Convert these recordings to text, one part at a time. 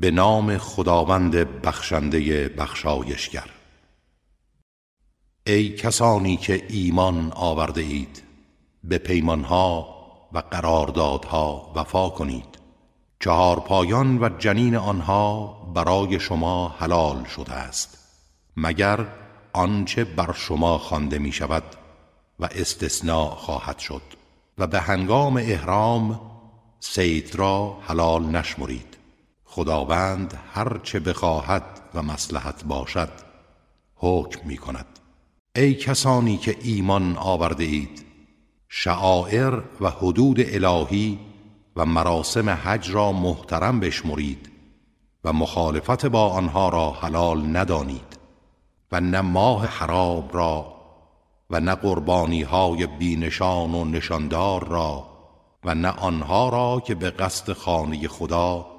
به نام خداوند بخشنده بخشایشگر. ای کسانی که ایمان آورده اید به پیمانها و قراردادها وفا کنید. چهار پایان و جنین آنها برای شما حلال شده است مگر آنچه بر شما خوانده می شود و استثناء خواهد شد و به هنگام احرام سید را حلال نشمرید. خداوند هر چه بخواهد و مسلحت باشد حکم می کند ای کسانی که ایمان آورده اید شعائر و حدود الهی و مراسم حج را محترم بشمرید و مخالفت با آنها را حلال ندانید و نه ماه حرام را و نه قربانی های بینشان و نشاندار را و نه آنها را که به قصد خانه خدا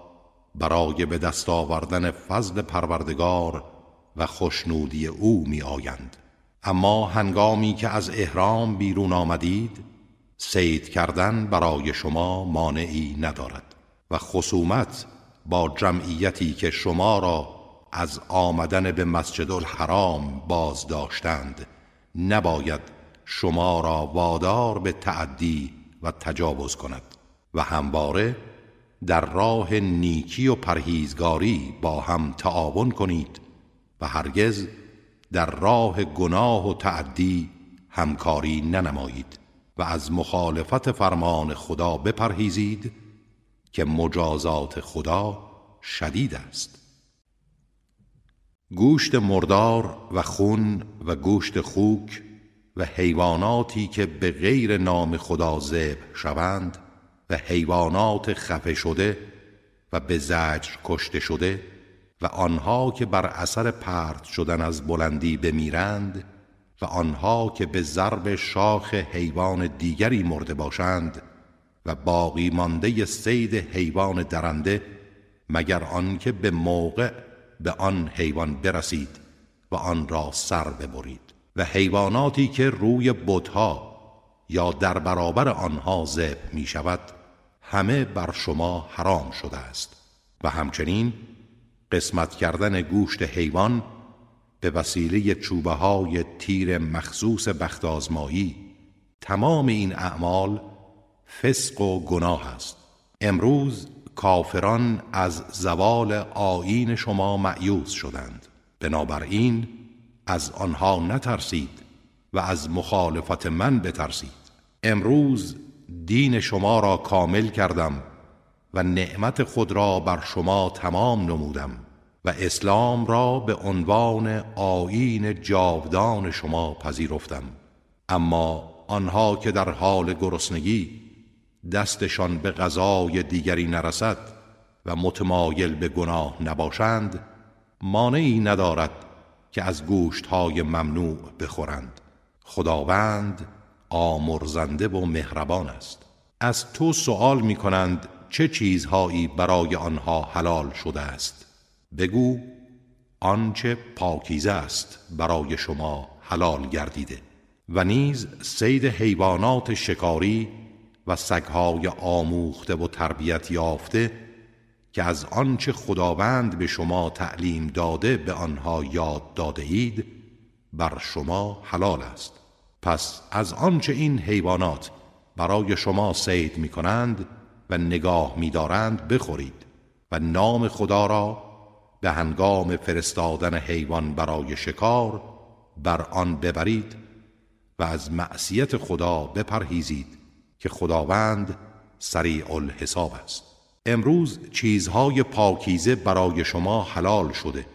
برای به دست آوردن فضل پروردگار و خوشنودی او می آیند اما هنگامی که از احرام بیرون آمدید سید کردن برای شما مانعی ندارد و خصومت با جمعیتی که شما را از آمدن به مسجد الحرام باز داشتند نباید شما را وادار به تعدی و تجاوز کند. و همواره در راه نیکی و پرهیزگاری با هم تعاون کنید و هرگز در راه گناه و تعدی همکاری ننمایید و از مخالفت فرمان خدا بپرهیزید که مجازات خدا شدید است. گوشت مردار و خون و گوشت خوک و حیواناتی که به غیر نام خدا ذبح شوند و حیوانات خفه شده و به زجر کشته شده و آنها که بر اثر پرت شدن از بلندی بمیرند و آنها که به ضرب شاخ حیوان دیگری مرده باشند و باقی مانده سید حیوان درنده مگر آنکه به موقع به آن حیوان برسید و آن را سر ببرید. و حیواناتی که روی بتها یا در برابر آنها ذبح می شود همه بر شما حرام شده است. و همچنین قسمت کردن گوشت حیوان به وسیله چوبه های تیر مخصوص بخت آزمایی تمام این اعمال فسق و گناه است. امروز کافران از زوال آیین شما معیوز شدند. بنابراین از آنها نترسید و از مخالفت من بترسید. امروز دین شما را کامل کردم و نعمت خود را بر شما تمام نمودم و اسلام را به عنوان آیین جاودان شما پذیرفتم. اما آنها که در حال گرسنگی دستشان به غذای دیگری نرسد و متمایل به گناه نباشند مانعی ندارد که از گوشتهای ممنوع بخورند. خداوند آمرزنده و مهربان است. از تو سوال می کنند چه چیزهایی برای آنها حلال شده است. بگو آنچه پاکیزه است برای شما حلال گردیده و نیز سید حیوانات شکاری و سگهای آموخته و تربیت یافته که از آنچه خداوند به شما تعلیم داده به آنها یاد داده اید بر شما حلال است. پس از آنچه این حیوانات برای شما سید می کنند و نگاه می دارند بخورید و نام خدا را به هنگام فرستادن حیوان برای شکار بر آن ببرید و از معصیت خدا بپرهیزید که خداوند سریع الحساب است. امروز چیزهای پاکیزه برای شما حلال شده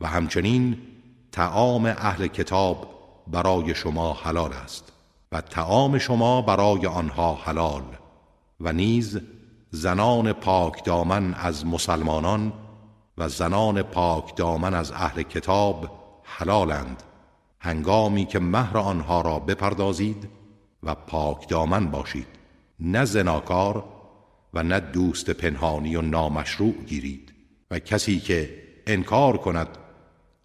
و همچنین تعام اهل کتاب برای شما حلال است و تعام شما برای آنها حلال و نیز زنان پاک دامن از مسلمانان و زنان پاک دامن از اهل کتاب حلالند. هنگامی که مهر آنها را بپردازید و پاک دامن باشید. نه زناکار و نه دوست پنهانی و نامشروع گیرید. و کسی که انکار کند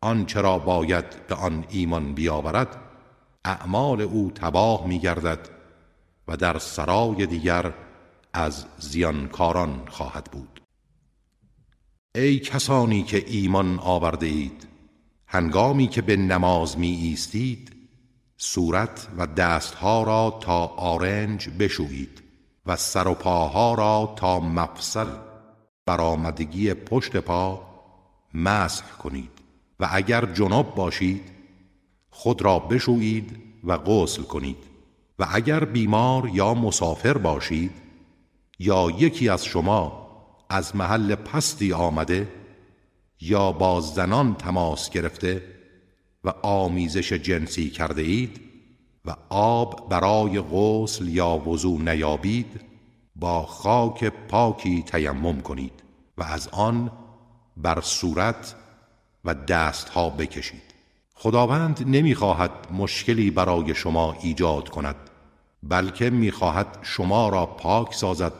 آنچه را باید به آن ایمان بیاورد؟ اعمال او تباه می گردد و در سرای دیگر از زیانکاران خواهد بود. ای کسانی که ایمان آورده اید هنگامی که به نماز می ایستید صورت و دستها را تا آرنج بشویید و سر و پاها را تا مفصل برآمدگی پشت پا مسح کنید. و اگر جناب باشید خود را بشویید و غسل کنید. و اگر بیمار یا مسافر باشید یا یکی از شما از محل پستی آمده یا با زنان تماس گرفته و آمیزش جنسی کرده اید و آب برای غسل یا وضو نیابید با خاک پاکی تیمم کنید و از آن بر صورت و دستها بکشید. خداوند نمی‌خواهد مشکلی برای شما ایجاد کند بلکه می‌خواهد شما را پاک سازد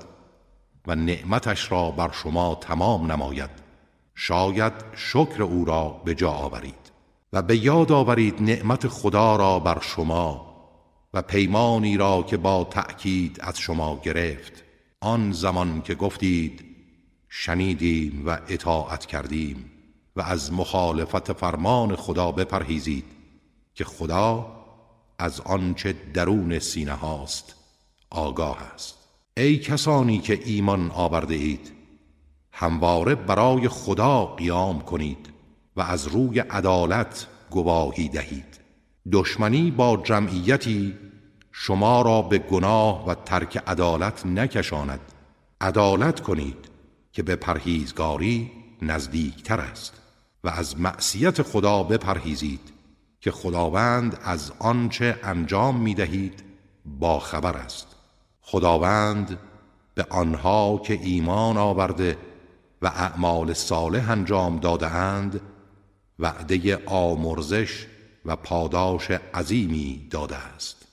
و نعمتش را بر شما تمام نماید. شاید شکر او را به جا آورید و به یاد آورید نعمت خدا را بر شما و پیمانی را که با تأکید از شما گرفت. آن زمان که گفتید شنیدیم و اطاعت کردیم. و از مخالفت فرمان خدا بپرهیزید که خدا از آنچه درون سینه هاست آگاه است. ای کسانی که ایمان آورده اید همواره برای خدا قیام کنید و از روی عدالت گواهی دهید. دشمنی با جمعیتی شما را به گناه و ترک عدالت نکشاند. عدالت کنید که به پرهیزگاری نزدیکتر است. و از معصیت خدا بپرهیزید که خداوند از آنچه انجام می دهید با خبر است. خداوند به آنها که ایمان آورده و اعمال صالح انجام داده اند وعده آمرزش و پاداش عظیمی داده است.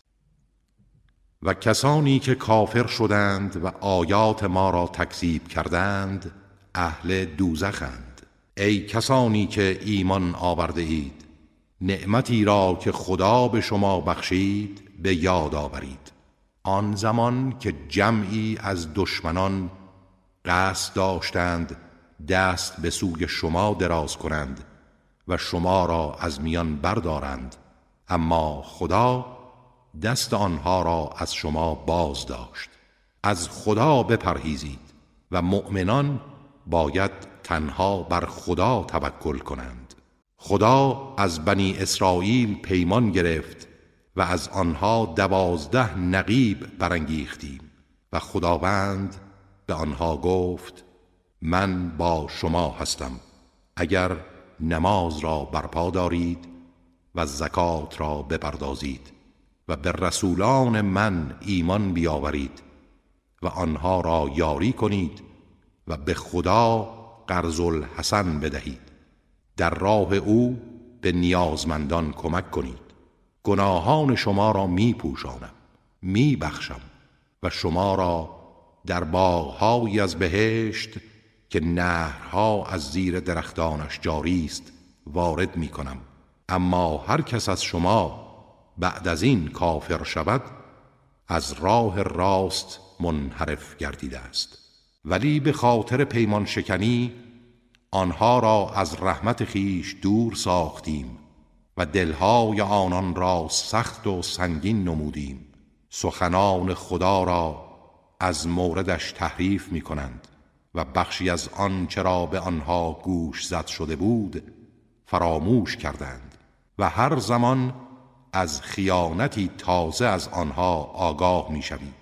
و کسانی که کافر شدند و آیات ما را تکذیب کردند اهل دوزخند. ای کسانی که ایمان آورده اید نعمتی را که خدا به شما بخشید به یاد آورید. آن زمان که جمعی از دشمنان قصد داشتند دست به سوی شما دراز کنند و شما را از میان بردارند. اما خدا دست آنها را از شما باز داشت. از خدا بپرهیزید و مؤمنان باید تنها بر خدا توکل کنند. خدا از بنی اسرائیل پیمان گرفت و از آنها دوازده نقیب برانگیختیم و خداوند به آنها گفت من با شما هستم اگر نماز را برپا دارید و زکات را بپردازید و به رسولان من ایمان بیاورید و آنها را یاری کنید و به خدا قرض الحسن بدهید. در راه او به نیازمندان کمک کنید. گناهان شما را می پوشانم می بخشم و شما را در باغهایی از بهشت که نهرها از زیر درختانش جاری است وارد می کنم اما هر کس از شما بعد از این کافر شود از راه راست منحرف گردیده است. ولی به خاطر پیمان شکنی آنها را از رحمت خیش دور ساختیم و دلهای آنان را سخت و سنگین نمودیم. سخنان خدا را از موردش تحریف می کنند و بخشی از آن چرا به آنها گوش زد شده بود فراموش کردند و هر زمان از خیانتی تازه از آنها آگاه می شوی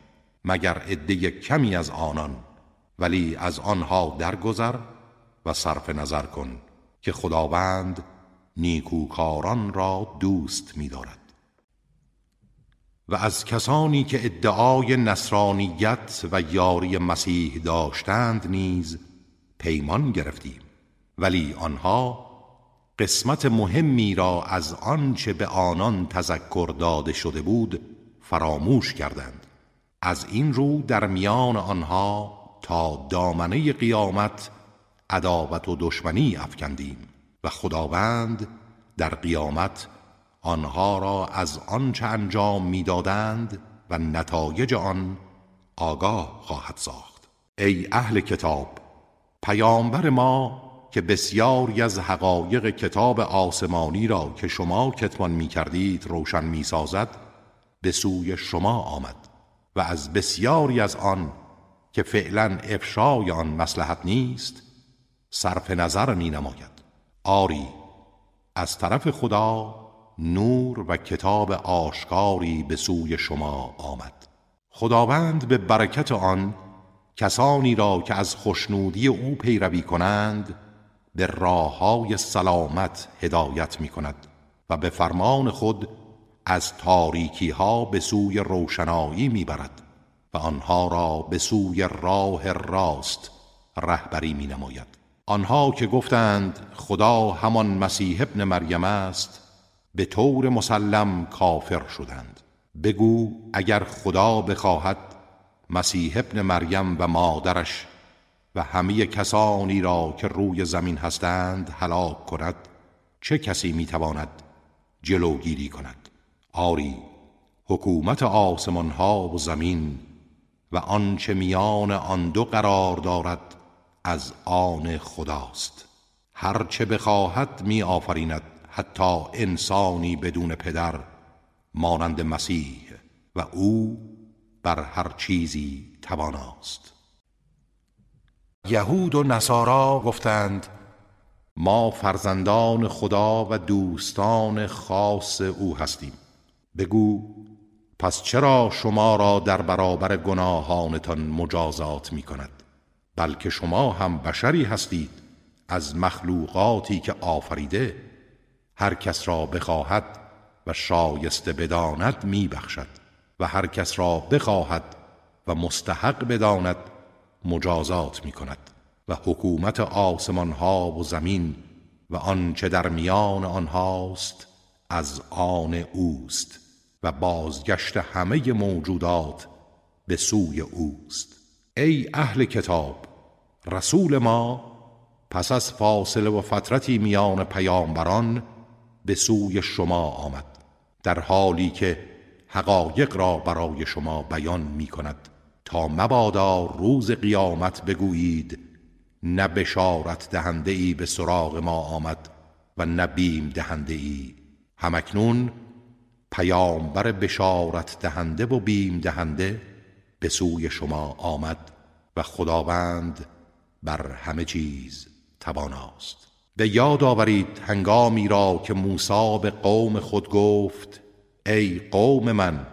مگر عده کمی از آنان ولی از آنها درگذر و صرف نظر کن که خداوند نیکوکاران را دوست می دارد. و از کسانی که ادعای نصرانیت و یاری مسیح داشتند نیز پیمان گرفتیم ولی آنها قسمت مهمی را از آنچه به آنان تذکر داده شده بود فراموش کردند از این رو در میان آنها تا دامنه قیامت عداوت و دشمنی افکندیم و خداوند در قیامت آنها را از آنچه انجام می‌دادند و نتایج آن آگاه خواهد ساخت. ای اهل کتاب پیامبر ما که بسیاری از حقایق کتاب آسمانی را که شما کتمان می کردید روشن می سازد به سوی شما آمد و از بسیاری از آن که فعلا افشای آن مسلحت نیست صرف نظر می نماید. آری از طرف خدا نور و کتاب آشکاری به سوی شما آمد. خداوند به برکت آن کسانی را که از خوشنودی او پیروی کنند به راه های سلامت هدایت می کند و به فرمان خود از تاریکی ها به سوی روشنایی می برد. و آنها را به سوی راه راست رهبری می نماید آنها که گفتند خدا همان مسیح ابن مریم است به طور مسلم کافر شدند. بگو اگر خدا بخواهد مسیح ابن مریم و مادرش و همه کسانی را که روی زمین هستند هلاک کند چه کسی می‌تواند جلوگیری کند؟ آری حکومت آسمان ها و زمین و آنچه میان آن دو قرار دارد از آن خداست. هرچه بخواهد می آفریند حتی انسانی بدون پدر مانند مسیح و او بر هر چیزی تواناست. یهود و نصارا گفتند ما فرزندان خدا و دوستان خاص او هستیم. بگو پس چرا شما را در برابر گناهانتان مجازات می کند بلکه شما هم بشری هستید از مخلوقاتی که آفریده. هر کس را بخواهد و شایسته بداند می بخشد و هر کس را بخواهد و مستحق بداند مجازات می کند و حکومت آسمان ها و زمین و آنچه در میان آنهاست از آن اوست. و بازگشت همه موجودات به سوی اوست. ای اهل کتاب رسول ما پس از فاصله و فترتی میان پیامبران به سوی شما آمد در حالی که حقایق را برای شما بیان می کند تا مبادا روز قیامت بگویید نه بشارت دهنده ای به سراغ ما آمد و نه بیم دهنده ای همکنون پیامبر بشارت دهنده و بیم دهنده به سوی شما آمد و خداوند بر همه چیز تواناست. به یاد آورید هنگامی را که موسی به قوم خود گفت ای قوم من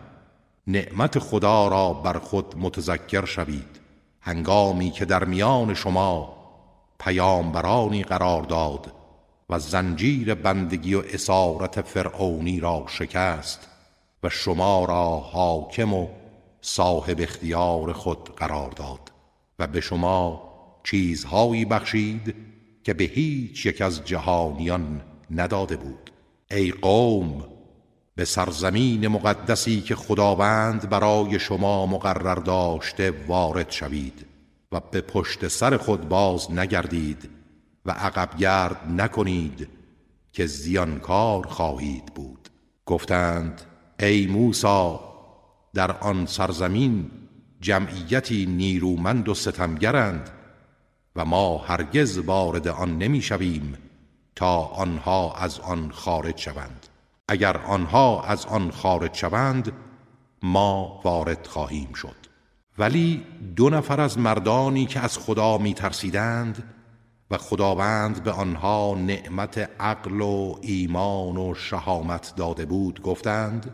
نعمت خدا را بر خود متذکر شوید. هنگامی که در میان شما پیامبرانی قرار داد و زنجیر بندگی و اسارت فرعونی را شکست و شما را حاکم و صاحب اختیار خود قرار داد و به شما چیزهایی بخشید که به هیچ یک از جهانیان نداده بود. ای قوم به سرزمین مقدسی که خداوند برای شما مقرر داشته وارد شوید و به پشت سر خود باز نگردید. و عقب گرد نکنید که زیانکار خواهید بود. گفتند ای موسا در آن سرزمین جمعیتی نیرومند و ستمگرند و ما هرگز وارد آن نمی‌شویم تا آنها از آن خارج شوند. اگر آنها از آن خارج شوند ما وارد خواهیم شد. ولی دو نفر از مردانی که از خدا می ترسیدند و خداوند به آنها نعمت عقل و ایمان و شهامت داده بود گفتند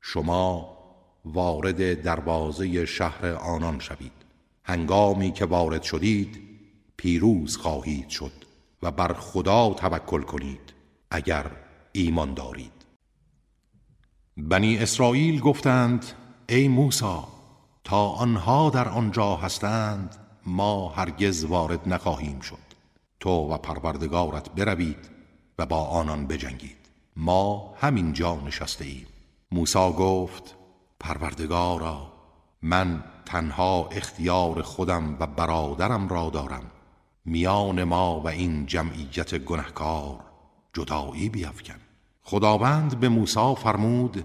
شما وارد دروازه شهر آنان شوید. هنگامی که وارد شدید پیروز خواهید شد و بر خدا توکل کنید اگر ایمان دارید. بنی اسرائیل گفتند ای موسی تا آنها در آنجا هستند ما هرگز وارد نخواهیم شد. تو و پروردگارت بروید و با آنان بجنگید. ما همین جا نشسته ایم. موسی گفت پروردگارا من تنها اختیار خودم و برادرم را دارم. میان ما و این جمعیت گنهکار جدایی بیافکن خداوند به موسی فرمود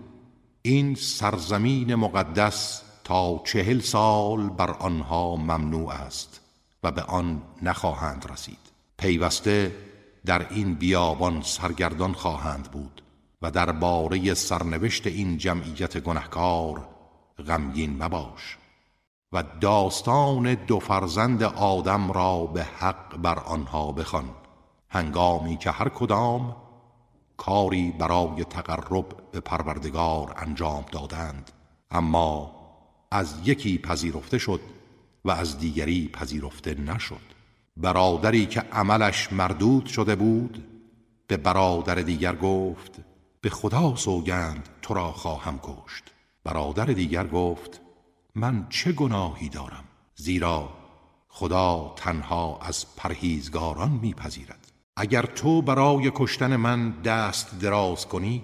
این سرزمین مقدس تا چهل سال بر آنها ممنوع است و به آن نخواهند رسید. پیوسته در این بیابان سرگردان خواهند بود و در باره سرنوشت این جمعیت گنهکار غمگین مباش و داستان دو فرزند آدم را به حق بر آنها بخوان هنگامی که هر کدام کاری برای تقرب به پروردگار انجام دادند. اما از یکی پذیرفته شد و از دیگری پذیرفته نشد. برادری که عملش مردود شده بود به برادر دیگر گفت به خدا سوگند تو را خواهم کشت. برادر دیگر گفت من چه گناهی دارم؟ زیرا خدا تنها از پرهیزگاران میپذیرد. اگر تو برای کشتن من دست دراز کنی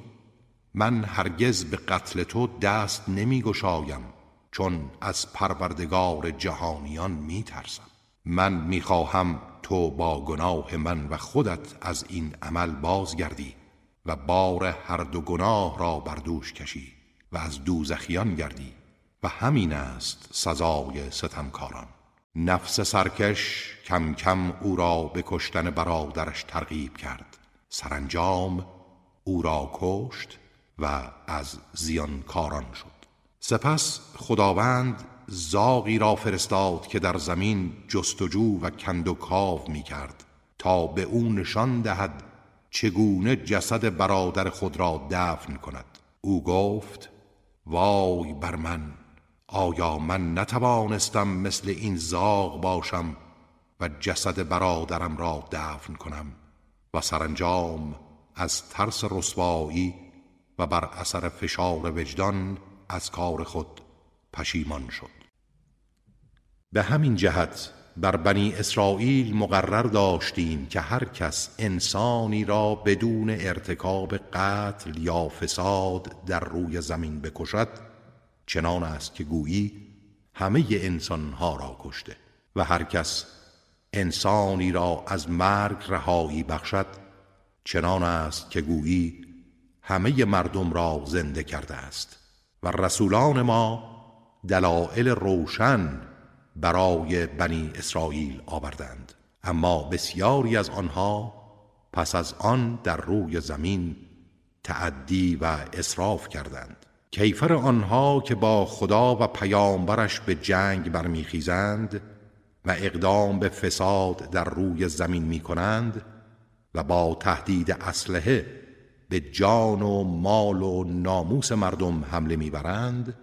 من هرگز به قتل تو دست نمی گشایم چون از پروردگار جهانیان می ترسم من می خواهم تو با گناه من و خودت از این عمل بازگردی و بار هر دو گناه را بر دوش کشی و از دوزخیان گردی و همین است سزای ستمکاران. نفس سرکش کم کم او را به کشتن برادرش ترغیب کرد. سرانجام او را کشت و از زیانکاران شد. سپس خداوند زاغی را فرستاد که در زمین جستجو و کند و کاو می کرد تا به او نشان دهد چگونه جسد برادر خود را دفن کند. او گفت وای بر من آیا من نتوانستم مثل این زاغ باشم و جسد برادرم را دفن کنم و سرانجام از ترس رسوایی و بر اثر فشار وجدان از کار خود پشیمان شد. به همین جهت بر بنی اسرائیل مقرر داشتیم که هر کس انسانی را بدون ارتکاب قتل یا فساد در روی زمین بکشد چنان است که گویی همه انسانها را کشته و هر کس انسانی را از مرگ رهایی بخشد چنان است که گویی همه مردم را زنده کرده است و رسولان ما دلائل روشن برای بنی اسرائیل آوردند. اما بسیاری از آنها پس از آن در روی زمین تعدی و اصراف کردند. کیفر آنها که با خدا و پیامبرش به جنگ برمیخیزند و اقدام به فساد در روی زمین می کنند و با تهدید اسلحه به جان و مال و ناموس مردم حمله می‌برند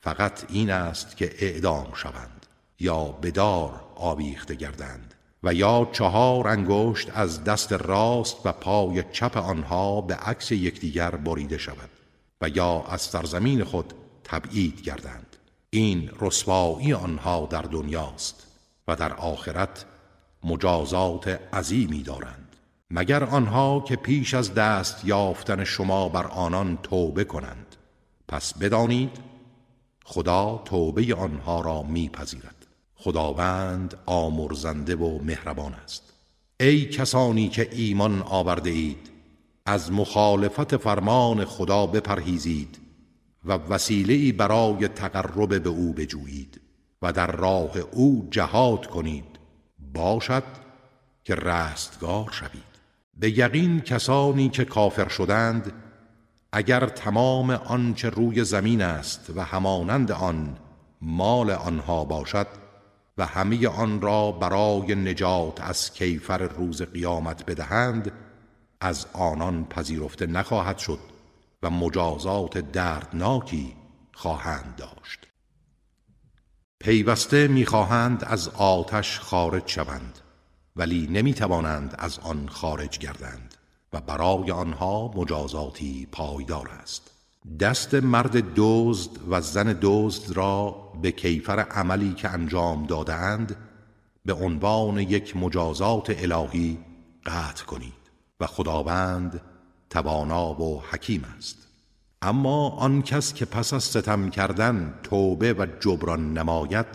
فقط این است که اعدام شوند یا بدار آویخته گردند و یا چهار انگشت از دست راست و پای چپ آنها به عکس یکدیگر بریده شود و یا از سرزمین خود تبعید گردند. این رسوایی آنها در دنیاست و در آخرت مجازات عظیمی دارند. مگر آنها که پیش از دست یافتن شما بر آنان توبه کنند؟ پس بدانید خدا توبه آنها را میپذیرد. خداوند آمرزنده و مهربان است. ای کسانی که ایمان آورده اید از مخالفت فرمان خدا بپرهیزید و وسیله برای تقرب به او بجویید و در راه او جهاد کنید. باشد که رستگار شوید. به یقین کسانی که کافر شدند اگر تمام آنچه روی زمین است و همانند آن مال آنها باشد و همه آن را برای نجات از کیفر روز قیامت بدهند از آنان پذیرفته نخواهد شد و مجازات دردناکی خواهند داشت. پیوسته می‌خواهند از آتش خارج شوند ولی نمی‌توانند از آن خارج گردند. و برای آنها مجازاتی پایدار است. دست مرد دزد و زن دزد را به کیفر عملی که انجام دادهاند به عنوان یک مجازات الهی قطع کنید و خداوند توانا و حکیم است. اما آن کس که پس از ستم کردن توبه و جبران نماید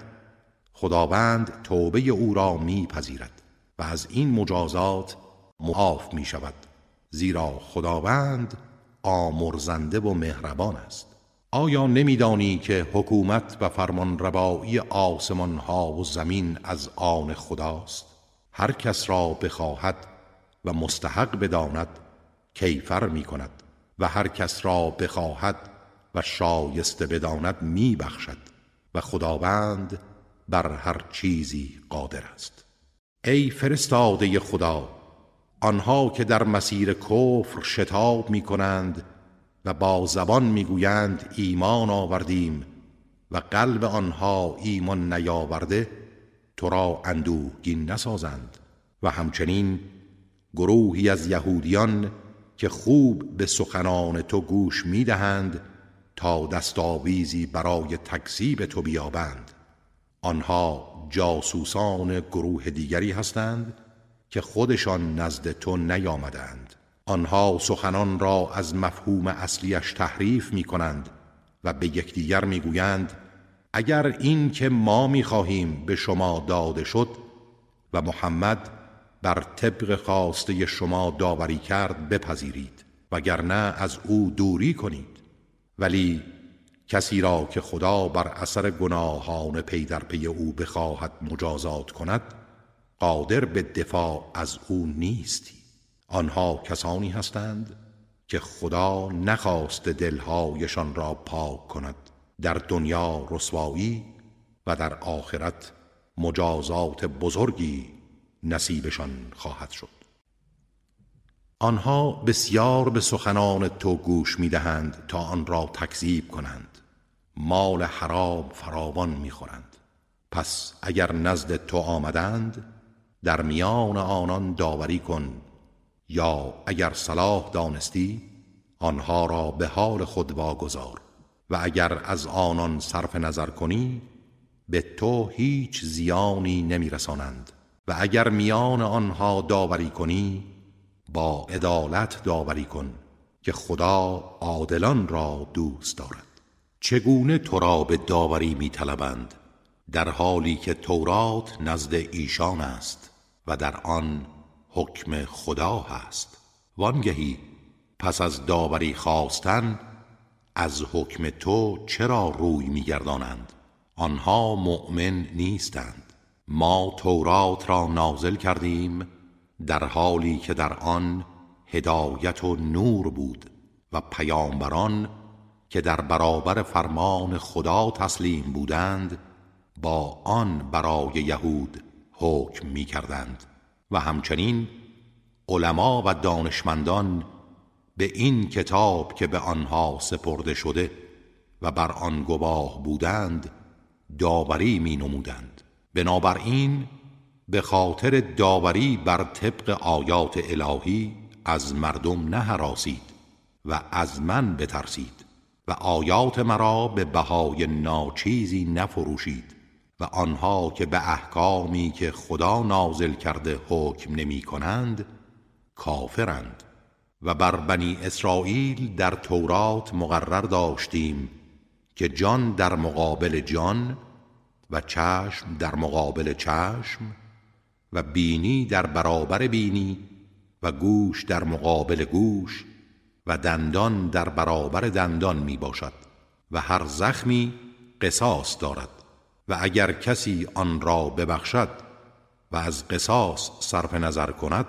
خداوند توبه او را میپذیرد و از این مجازات معاف می شود زیرا خداوند آمرزنده و مهربان است. آیا نمیدانی که حکومت و فرمان ربایی آسمان ها و زمین از آن خداست؟ هر کس را بخواهد و مستحق بداند کیفر می کند و هر کس را بخواهد و شایسته بداند می بخشد و خداوند بر هر چیزی قادر است. ای فرستاده خدا آنها که در مسیر کفر شتاب می کنند و با زبان می‌گویند ایمان آوردیم و قلب آنها ایمان نیاورده تو را اندوهگین نسازند. و همچنین گروهی از یهودیان که خوب به سخنان تو گوش می‌دهند تا دستاویزی برای تکذیب تو بیابند. آنها جاسوسان گروه دیگری هستند که خودشان نزد تو نیامدند. آنها سخنان را از مفهوم اصلیش تحریف می کنند و به یکدیگر می گویند اگر این که ما می خواهیم به شما داده شد و محمد بر طبق خواسته شما داوری کرد بپذیرید وگرنه از او دوری کنید. ولی کسی را که خدا بر اثر گناهان پی در پی او بخواهد مجازات کند قادر به دفاع از او نیستی. آنها کسانی هستند که خدا نخواست دلهایشان را پاک کند. در دنیا رسوایی و در آخرت مجازات بزرگی نصیبشان خواهد شد. آنها بسیار به سخنان تو گوش می‌دهند تا آن را تکذیب کنند. مال حرام فراوان می‌خورند. پس اگر نزد تو آمدند در میان آنان داوری کن یا اگر صلاح دانستی آنها را به حال خود واگذار. و اگر از آنان صرف نظر کنی به تو هیچ زیانی نمیرسانند. و اگر میان آنها داوری کنی با عدالت داوری کن که خدا عادلان را دوست دارد. چگونه تو را به داوری میطلبند؟ در حالی که تورات نزد ایشان است. و در آن حکم خدا هست. وانگهی پس از داوری خواستن از حکم تو چرا روی میگردانند؟ آنها مؤمن نیستند. ما تورات را نازل کردیم در حالی که در آن هدایت و نور بود و پیامبران که در برابر فرمان خدا تسلیم بودند با آن برای یهود حکم می کردند و همچنین علما و دانشمندان به این کتاب که به آنها سپرده شده و بر آن گواه بودند داوری می نمودند بنابراین به خاطر داوری بر طبق آیات الهی از مردم نهراسید و از من بترسید و آیات مرا به بهای ناچیزی نفروشید. و آنها که به احکامی که خدا نازل کرده حکم نمی کنند کافرند. و بر بنی اسرائیل در تورات مقرر داشتیم که جان در مقابل جان و چشم در مقابل چشم و بینی در برابر بینی و گوش در مقابل گوش و دندان در برابر دندان می باشد و هر زخمی قصاص دارد. و اگر کسی آن را ببخشد و از قصاص صرف نظر کند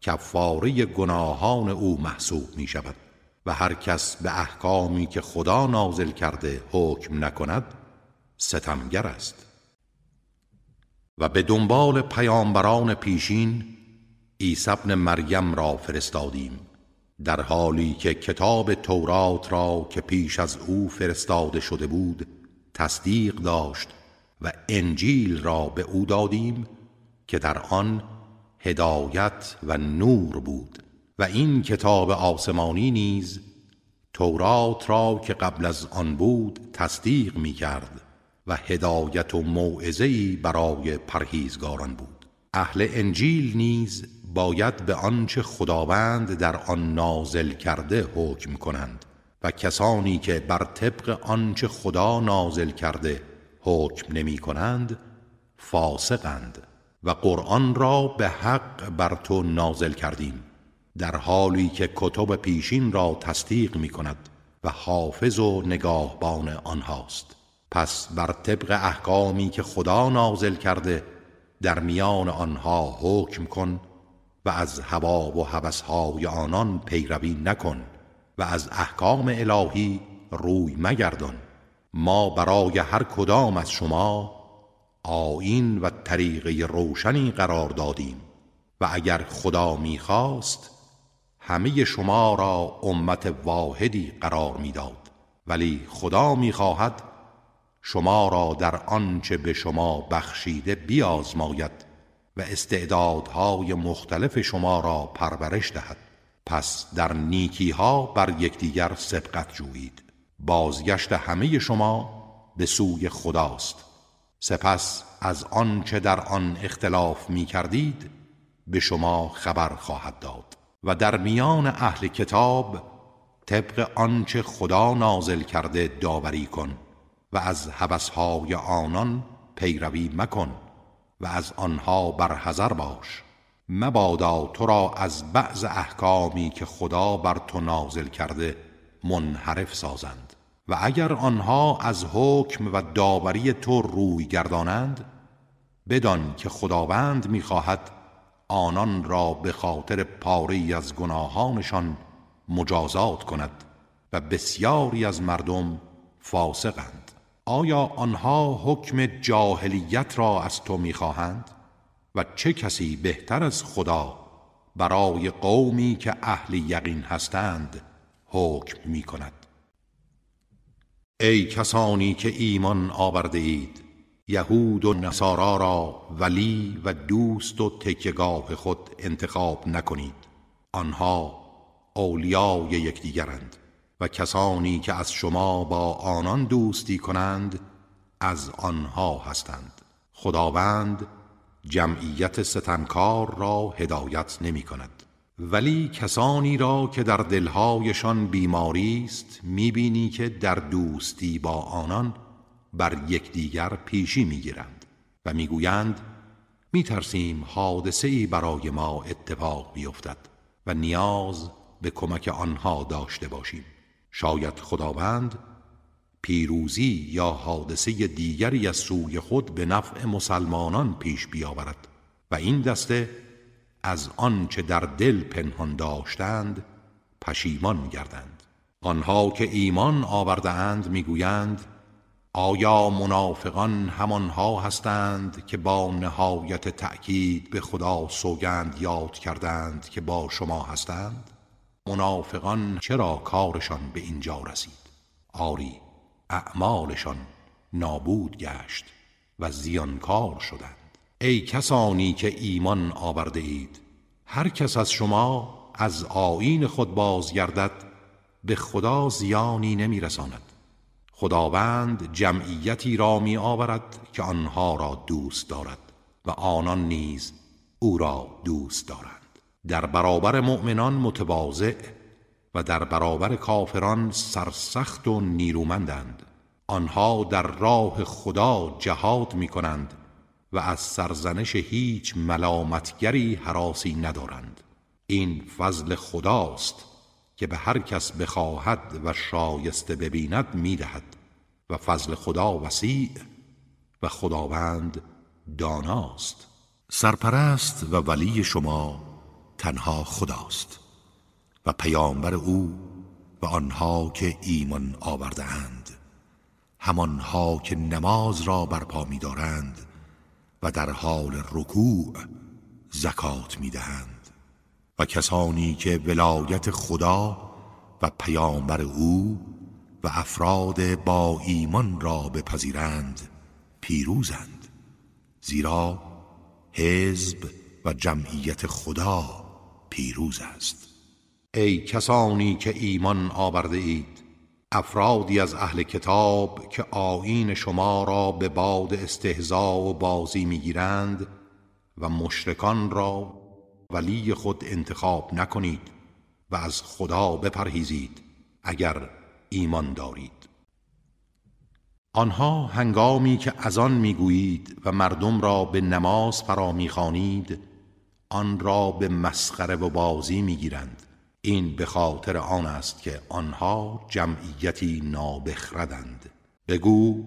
کفاره گناهان او محسوب می شود و هر کس به احکامی که خدا نازل کرده حکم نکند ستمگر است. و به دنبال پیامبران پیشین عیسی ابن مریم را فرستادیم در حالی که کتاب تورات را که پیش از او فرستاده شده بود تصدیق داشت و انجیل را به او دادیم که در آن هدایت و نور بود و این کتاب آسمانی نیز تورات را که قبل از آن بود تصدیق می کرد و هدایت و موعظه‌ای برای پرهیزگاران بود. اهل انجیل نیز باید به آنچه خداوند در آن نازل کرده حکم کنند. و کسانی که بر طبق آنچه خدا نازل کرده حکم نمی کنند فاسقند و قرآن را به حق بر تو نازل کردیم در حالی که کتب پیشین را تصدیق می کند و حافظ و نگاهبان آنهاست. پس بر طبق احکامی که خدا نازل کرده در میان آنها حکم کن و از هوا و هوسهای آنان پیروی نکن. و از احکام الهی روی مگردان. ما برای هر کدام از شما آین و طریقه روشنی قرار دادیم و اگر خدا می‌خواست همه شما را امت واحدی قرار می‌داد. ولی خدا می‌خواهد شما را در آنچه به شما بخشیده بیازماید و استعدادهای مختلف شما را پرورش دهد. پس در نیکی ها بر یکدیگر سبقت جویید. بازگشت همه شما به سوی خداست. سپس از آنچه در آن اختلاف می کردید به شما خبر خواهد داد و در میان اهل کتاب طبق آنچه خدا نازل کرده داوری کن و از هوسهای آنان پیروی مکن و از آنها برحذر باش. مبادا تو را از بعض احکامی که خدا بر تو نازل کرده منحرف سازند. و اگر آنها از حکم و داوری تو روی گردانند بدان که خداوند می‌خواهد آنان را به خاطر پاری از گناهانشان مجازات کند و بسیاری از مردم فاسقند. آیا آنها حکم جاهلیت را از تو می‌خواهند؟ و چه کسی بهتر از خدا برای قومی که اهل یقین هستند حکم می کند ای کسانی که ایمان آورده اید یهود و نصارا را ولی و دوست و تکیگاه خود انتخاب نکنید. آنها اولیای یکدیگرند و کسانی که از شما با آنان دوستی کنند از آنها هستند. خداوند جمعیت ستمکار را هدایت نمی کند. ولی کسانی را که در دلهایشان بیماری است می‌بینی که در دوستی با آنان بر یکدیگر پیشی می‌گیرند و می‌گویند میترسیم حادثه ای برای ما اتفاق بیفتد و نیاز به کمک آنها داشته باشیم. شاید خداوند پیروزی یا حادثه دیگری از سوی خود به نفع مسلمانان پیش بیاورد و این دسته از آنچه در دل پنهان داشتند پشیمان گردند. آنها که ایمان آورده اند می‌گویند آیا منافقان همانها هستند که با نهایت تأکید به خدا سوگند یاد کردند که با شما هستند؟ منافقان چرا کارشان به اینجا رسید؟ آری اعمالشان نابود گشت و زیانکار شدند. ای کسانی که ایمان آورده اید هر کس از شما از آیین خود بازگردد به خدا زیانی نمی رساند خداوند جمعیتی را می آورد که آنها را دوست دارد و آنان نیز او را دوست دارند. در برابر مؤمنان متواضع و در برابر کافران سرسخت و نیرومندند. آنها در راه خدا جهاد می کنند و از سرزنش هیچ ملامتگری حراسی ندارند. این فضل خداست که به هر کس بخواهد و شایسته ببیند می‌دهد و فضل خدا وسیع و خداوند داناست. سرپرست و ولی شما تنها خداست. و پیامبر او و آنها که ایمان آورده اند همانها که نماز را برپا می‌دارند و در حال رکوع زکات می‌دهند. و کسانی که ولایت خدا و پیامبر او و افراد با ایمان را بپذیرند پیروزند. زیرا حزب و جمعیت خدا پیروز است. ای کسانی که ایمان آورده اید افرادی از اهل کتاب که آیین شما را به باد استهزا و بازی می‌گیرند و مشرکان را ولی خود انتخاب نکنید و از خدا بپرهیزید اگر ایمان دارید. آنها هنگامی که از آن می‌گویید و مردم را به نماز فرا می‌خوانید آن را به مسخره و بازی می‌گیرند. این به خاطر آن است که آنها جمعیتی نابخردند. بگو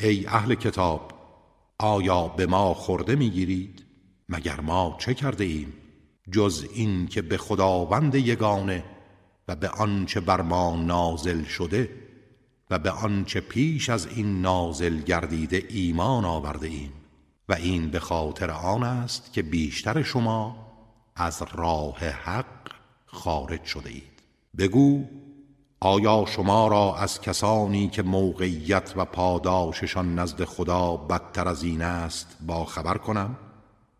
ای اهل کتاب آیا به ما خورده می‌گیرید؟ مگر ما چه کرده ایم؟ جز این که به خداوند یگانه و به آنچه بر ما نازل شده و به آنچه پیش از این نازل گردیده ایمان آورده ایم. و این به خاطر آن است که بیشتر شما از راه حق خارج شده اید بگو آیا شما را از کسانی که موقعیت و پاداششان نزد خدا بدتر از این است با خبر کنم؟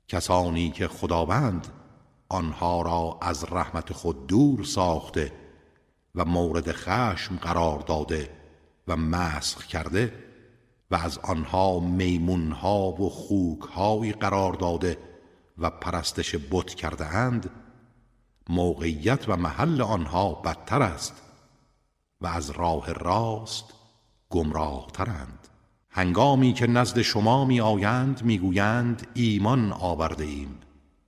کسانی که خداوند آنها را از رحمت خود دور ساخته و مورد خشم قرار داده و مسخ کرده و از آنها میمونها و خوکهایی قرار داده و پرستش بت کرده اند موقعیت و محل آنها بدتر است و از راه راست گمراه ترند هنگامی که نزد شما می آیند می گویند ایمان آورده ایم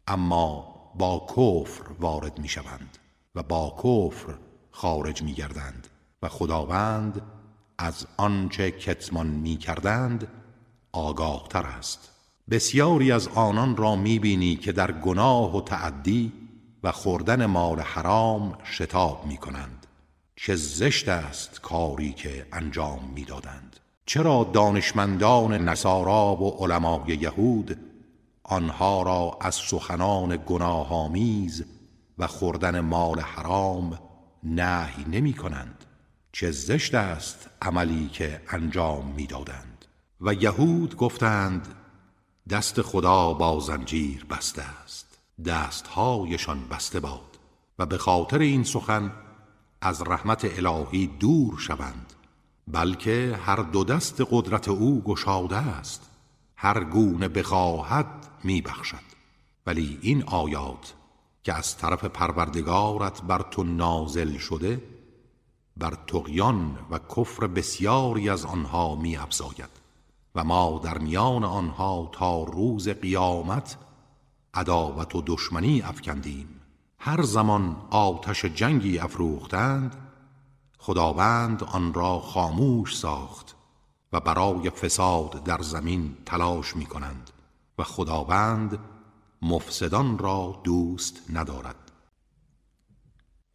اما با کفر وارد می شوند و با کفر خارج می گردند و خداوند از آنچه کتمان می کردند آگاه تر است. بسیاری از آنان را می بینی که در گناه و تعدی و خوردن مال حرام شتاب می کنند چه زشت است کاری که انجام می دادند چرا دانشمندان نصارا و علمای یهود آنها را از سخنان گناهآمیز و خوردن مال حرام نهی نمی کنند چه زشت است عملی که انجام می‌دادند؟ و یهود گفتند دست خدا با زنجیر بسته است. دستهایشان بسته باد و به خاطر این سخن از رحمت الهی دور شوند بلکه هر دو دست قدرت او گشاده است هر گونه بخواهد میبخشد. ولی این آیات که از طرف پروردگارت بر تو نازل شده بر تقیان و کفر بسیاری از آنها می و ما در میان آنها تا روز قیامت عداوت و دشمنی افکندیم. هر زمان آتش جنگی افروختند خداوند آن را خاموش ساخت و برای فساد در زمین تلاش می کنند و خداوند مفسدان را دوست ندارد.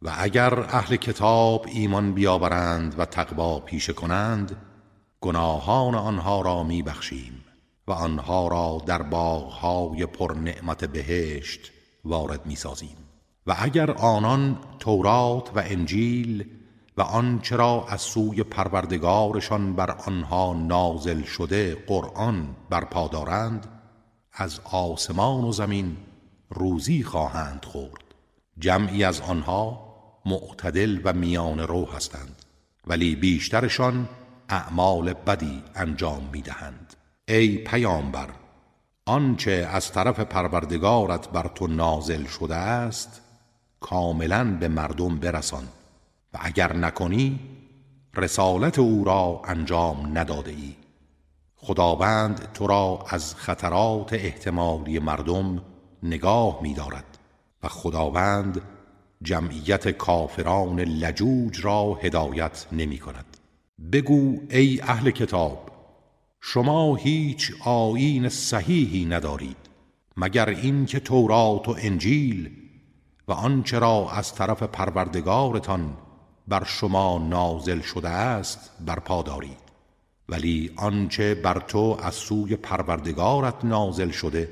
و اگر اهل کتاب ایمان بیاورند و تقوا پیشه کنند گناهان آنها را می بخشیم و آنها را در باغهای پر نعمت بهشت وارد می سازیم و اگر آنان تورات و انجیل و آنچه را از سوی پروردگارشان بر آنها نازل شده قرآن برپا دارند از آسمان و زمین روزی خواهند خورد. جمعی از آنها معتدل و میان رو هستند ولی بیشترشان اعمال بدی انجام می دهند ای پیامبر آنچه از طرف پروردگارت بر تو نازل شده است کاملا به مردم برسان و اگر نکنی رسالت او را انجام نداده ای خداوند تو را از خطرات احتمالی مردم نگاه می دارد و خداوند جمعیت کافران لجوج را هدایت نمی کند بگو ای اهل کتاب شما هیچ آیین صحیحی ندارید مگر اینکه تورات و انجیل و آنچه را از طرف پروردگارتان بر شما نازل شده است برپا دارید. ولی آنچه بر تو از سوی پروردگارت نازل شده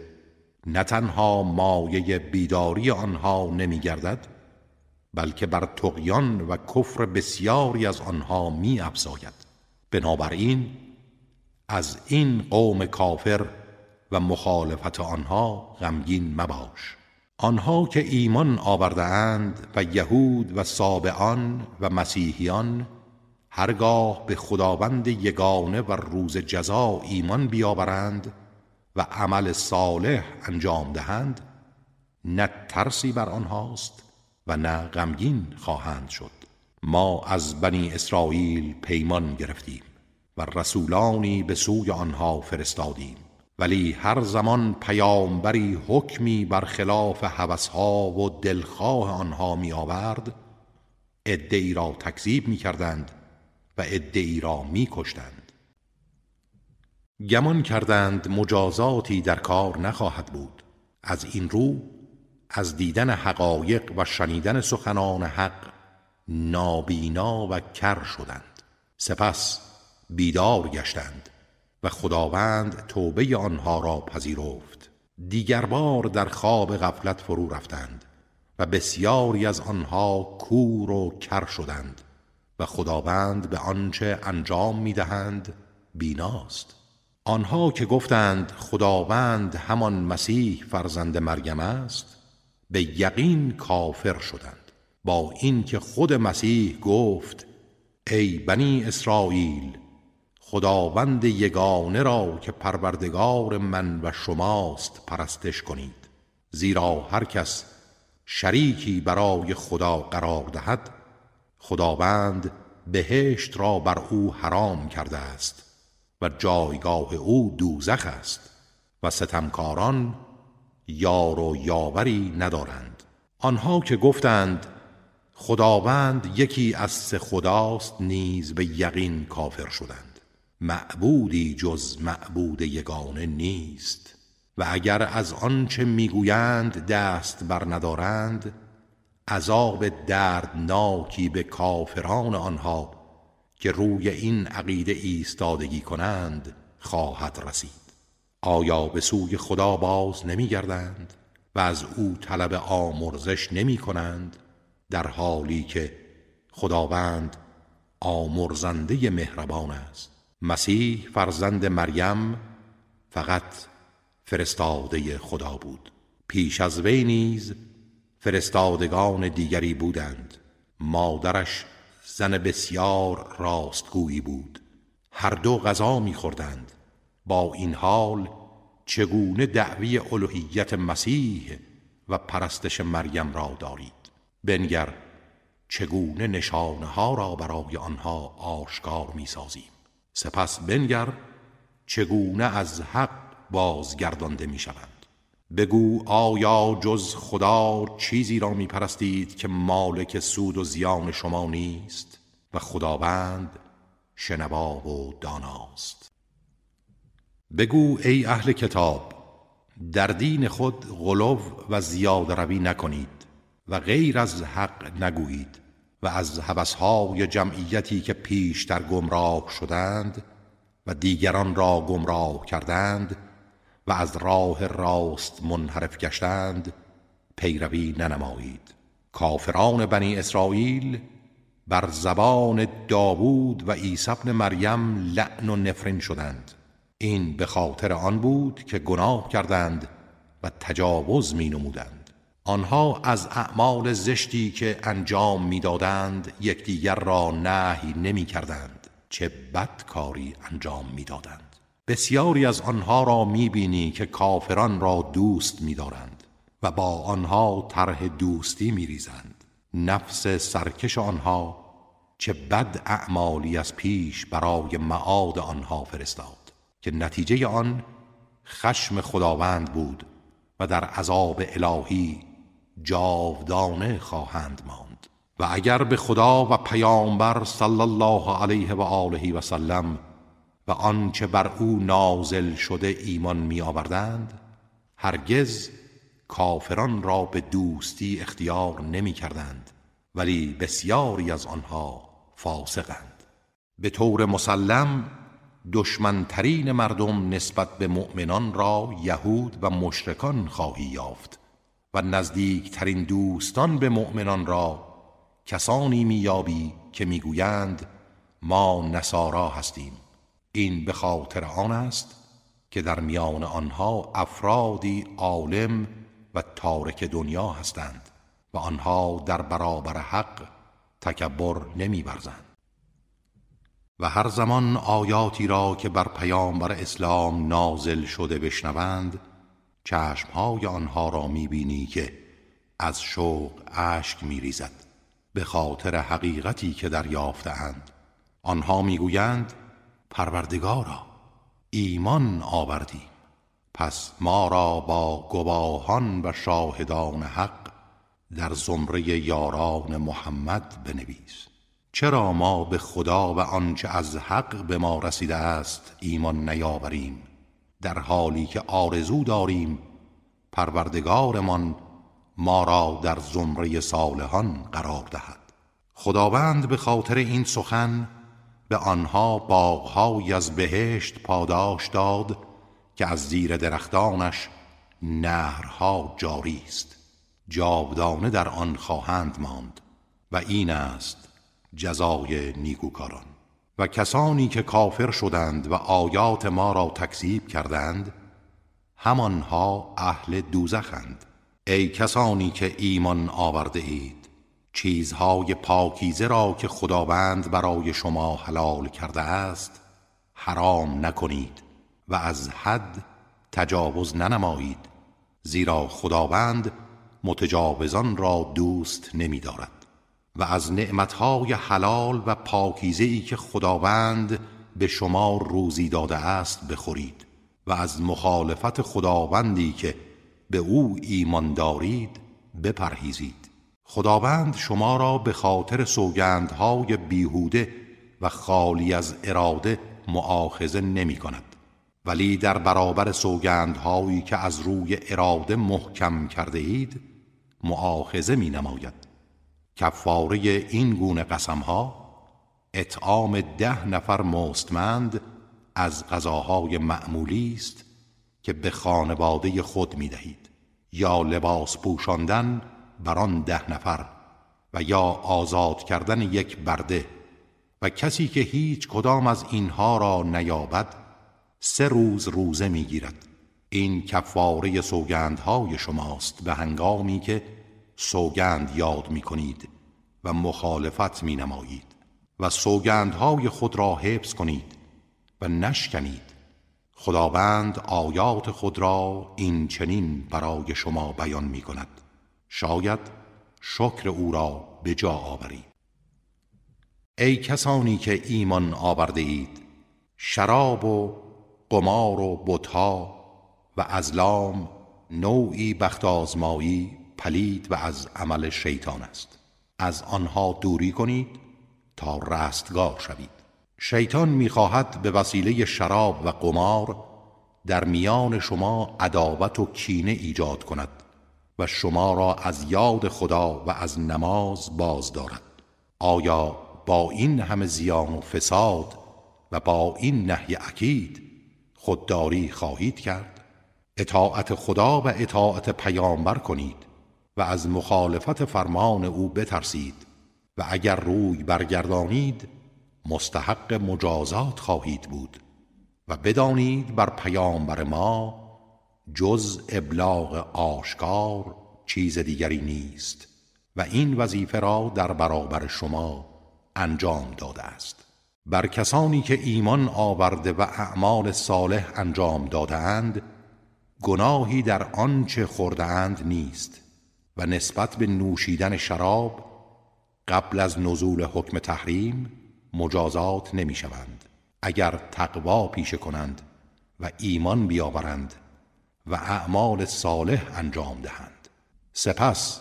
نه تنها مایه بیداری آنها نمی گردد بلکه بر تقیان و کفر بسیاری از آنها می افزاید بنابراین از این قوم کافر و مخالفت آنها غمگین مباش. آنها که ایمان آورده اند و یهود و سابعان و مسیحیان هرگاه به خداوند یگانه و روز جزا ایمان بیاورند و عمل صالح انجام دهند نه ترسی بر آنهاست و نه غمگین خواهند شد. ما از بنی اسرائیل پیمان گرفتیم. و رسولانی به سوی آنها فرستادیم. ولی هر زمان پیامبری حکمی بر خلاف هوسها و دلخواه آنها می آورد ادعی را تکذیب می کردند و ادعی را می کشتند گمان کردند مجازاتی در کار نخواهد بود. از این رو از دیدن حقایق و شنیدن سخنان حق نابینا و کر شدند. سپس بیدار گشتند و خداوند توبه آنها را پذیرفت. دیگر بار در خواب غفلت فرو رفتند و بسیاری از آنها کور و کر شدند و خداوند به آنچه انجام می‌دهند بیناست. آنها که گفتند خداوند همان مسیح فرزند مریم است به یقین کافر شدند. با اینکه خود مسیح گفت ای بنی اسرائیل خداوند یگانه را که پروردگار من و شماست پرستش کنید. زیرا هر کس شریکی برای خدا قرار دهد خداوند بهشت را بر او حرام کرده است و جایگاه او دوزخ است و ستمکاران یار و یاوری ندارند. آنها که گفتند خداوند یکی از سه خداست نیز به یقین کافر شدند. معبودی جز معبود یگانه نیست. و اگر از آنچه می‌گویند دست بر ندارند عذاب دردناکی به کافران آنها که روی این عقیده ایستادگی کنند خواهد رسید. آیا به سوی خدا باز نمی گردند و از او طلب آمرزش نمی کنند در حالی که خداوند آمرزنده مهربان است؟ مسیح فرزند مریم فقط فرستاده خدا بود. پیش از وی نیز فرستادگان دیگری بودند. مادرش زن بسیار راستگویی بود. هر دو غذا میخوردند. با این حال چگونه دعوی الوهیت مسیح و پرستش مریم را دارید؟ بنگر چگونه نشانه ها را برای آنها آشکار می‌سازیم؟ سپس بنگر چگونه از حق بازگردانده می‌شوند؟ بگو آیا جز خدا چیزی را می پرستید که مالک سود و زیان شما نیست و خداوند شنوا و داناست؟ بگو ای اهل کتاب در دین خود غلو و زیاد روی نکنید و غیر از حق نگویید. و از حبسهای جمعیتی که پیشتر گمراه شدند و دیگران را گمراه کردند و از راه راست منحرف گشتند پیروی ننمایید. کافران بنی اسرائیل بر زبان داوود و عیسی ابن مریم لعن و نفرین شدند. این به خاطر آن بود که گناه کردند و تجاوز می نمودند آنها از اعمال زشتی که انجام می‌دادند یکدیگر را نهی نمی کردند چه بد کاری انجام می‌دادند. بسیاری از آنها را می‌بینی که کافران را دوست میدارند و با آنها طرح دوستی میریزند. نفس سرکش آنها چه بد اعمالی از پیش برای معاد آنها فرستاد که نتیجه آن خشم خداوند بود و در عذاب الهی جاودانه خواهند ماند. و اگر به خدا و پیامبر صلی الله علیه و آله و سلم و آنچه بر او نازل شده ایمان می آوردند هرگز کافران را به دوستی اختیار نمی کردند ولی بسیاری از آنها فاسقند. به طور مسلم دشمنترین مردم نسبت به مؤمنان را یهود و مشرکان خواهی یافت. و نزدیکترین دوستان به مؤمنان را کسانی میابی که می‌گویند ما نصارا هستیم. این به خاطر آن است که در میان آنها افرادی عالم و تارک دنیا هستند و آنها در برابر حق تکبر نمیورزند. و هر زمان آیاتی را که بر پیامبر اسلام نازل شده بشنوند چشمهای آنها را می‌بینی که از شوق اشک میریزد. به خاطر حقیقتی که دریافتهاند آنها می‌گویند پروردگارا ایمان آوردیم پس ما را با گواهان و شاهدان حق در زمره یاران محمد بنویس. چرا ما به خدا و آنچه از حق به ما رسیده است ایمان نیاوریم؟ در حالی که آرزو داریم پروردگارمان ما را در زمره صالحان قرار دهد. خداوند به خاطر این سخن به آنها باغهایی از بهشت پاداش داد که از زیر درختانش نهرها جاری است. جاودانه در آن خواهند ماند و این است جزای نیکوکاران. و کسانی که کافر شدند و آیات ما را تکذیب کردند همانها اهل دوزخند. ای کسانی که ایمان آورده اید چیزهای پاکیزه را که خداوند برای شما حلال کرده است حرام نکنید و از حد تجاوز ننمایید زیرا خداوند متجاوزان را دوست نمی دارد و از نعمتهای حلال و پاکیزه ای که خداوند به شما روزی داده است بخورید و از مخالفت خداوندی که به او ایمان دارید بپرهیزید. خداوند شما را به خاطر سوگندهای بیهوده و خالی از اراده معاخزه نمی کند. ولی در برابر سوگندهایی که از روی اراده محکم کرده اید معاخزه می نماید. کفاره این گونه قسمها اطعام ده نفر مستمند از غذاهای معمولی است که به خانواده خود می دهید یا لباس پوشاندن بر آن ده نفر و یا آزاد کردن یک برده و کسی که هیچ کدام از اینها را نیابد سه روز روزه می‌گیرد. این کفاره سوگندهای شماست به هنگامی که سوگند یاد می کنید و مخالفت می نمایید و سوگندهای خود را حفظ کنید و نشکنید. خداوند آیات خود را این چنین برای شما بیان می کند شاید شکر او را به جا آورید. ای کسانی که ایمان آورده اید شراب و قمار و بتها و ازلام نوعی بخت آزمایی پلید و از عمل شیطان است. از آنها دوری کنید تا رستگار شوید. شیطان می‌خواهد به وسیله شراب و قمار در میان شما عداوت و کینه ایجاد کند و شما را از یاد خدا و از نماز باز دارد. آیا با این همه زیان و فساد و با این نهی اکید خودداری خواهید کرد؟ اطاعت خدا و اطاعت پیامبر کنید. و از مخالفت فرمان او بترسید و اگر روی برگردانید مستحق مجازات خواهید بود و بدانید بر پیامبر ما جز ابلاغ آشکار چیز دیگری نیست و این وظیفه را در برابر شما انجام داده است. بر کسانی که ایمان آورده و اعمال صالح انجام دادهاند گناهی در آنچه خوردهاند نیست. و نسبت به نوشیدن شراب قبل از نزول حکم تحریم مجازات نمی شوند اگر تقوا پیشه کنند و ایمان بیاورند و اعمال صالح انجام دهند. سپس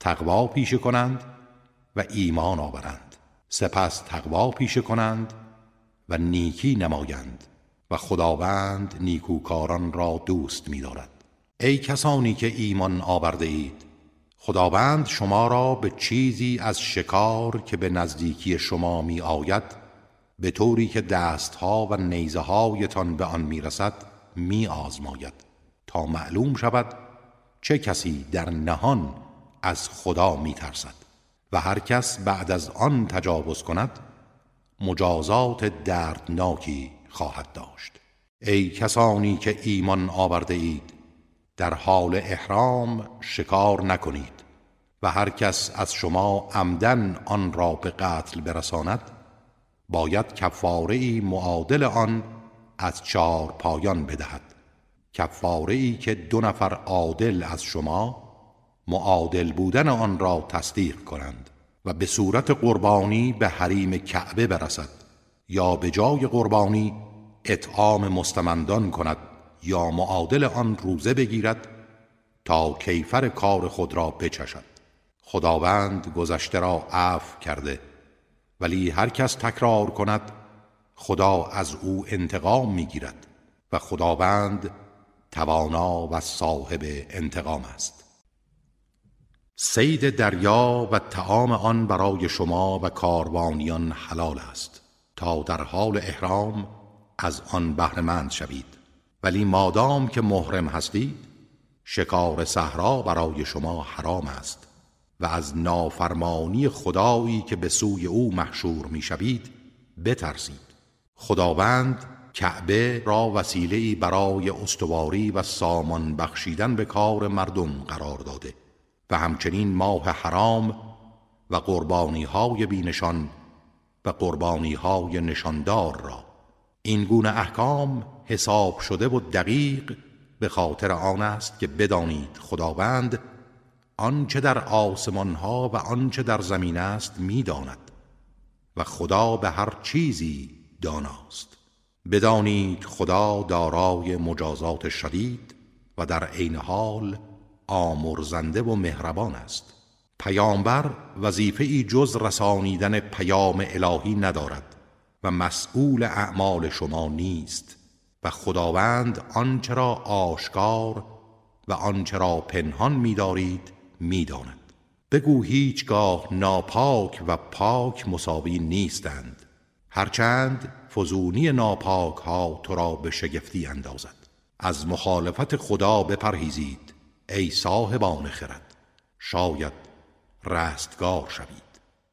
تقوا پیشه کنند و ایمان آورند. سپس تقوا پیشه کنند و نیکی نمایند و خداوند نیکوکاران را دوست می دارد. ای کسانی که ایمان آورده اید خداوند شما را به چیزی از شکار که به نزدیکی شما می آید به طوری که دستها و نیزه هایتان به آن می رسد می آزماید تا معلوم شود چه کسی در نهان از خدا می ترسد و هر کس بعد از آن تجاوز کند مجازات دردناکی خواهد داشت. ای کسانی که ایمان آورده اید در حال احرام شکار نکنید. و هر کس از شما عمدن آن را به قتل برساند باید کفاره ای معادل آن از چهار پایان بدهد. کفاره ای که دو نفر عادل از شما معادل بودن آن را تصدیق کنند و به صورت قربانی به حریم کعبه برسد یا به جای قربانی اطعام مستمندان کند یا معادل آن روزه بگیرد تا کیفر کار خود را بچشد. خداوند گذشته را عفو کرده. ولی هر کس تکرار کند خدا از او انتقام می‌گیرد و خداوند توانا و صاحب انتقام است. سید دریا و تعام آن برای شما و کاروانیان حلال است تا در حال احرام از آن بهرهمند شوید. ولی مادام که محرم هستید شکار صحرا برای شما حرام است. و از نافرمانی خدایی که به سوی او محشور می‌شوید بترسید. خداوند کعبه را وسیله برای استواری و سامان بخشیدن به کار مردم قرار داده و همچنین ماه حرام و قربانی های بینشان و قربانی های نشاندار را. این گونه احکام حساب شده و دقیق به خاطر آن است که بدانید خداوند آنچه در آسمان ها و آنچه در زمین است می‌داند و خدا به هر چیزی داناست. بدانید خدا دارای مجازات شدید و در عین حال آمرزنده و مهربان است. پیامبر وظیفه ای جز رسانیدن پیام الهی ندارد و مسئول اعمال شما نیست و خداوند آنچه را آشکار و آنچه را پنهان می‌دارید می‌داند. بگو هیچگاه ناپاک و پاک مساوی نیستند. هرچند فزونی ناپاک ها تو را به شگفتی اندازد. از مخالفت خدا بپرهیزید ای صاحبان خرد. شاید رستگار شوید.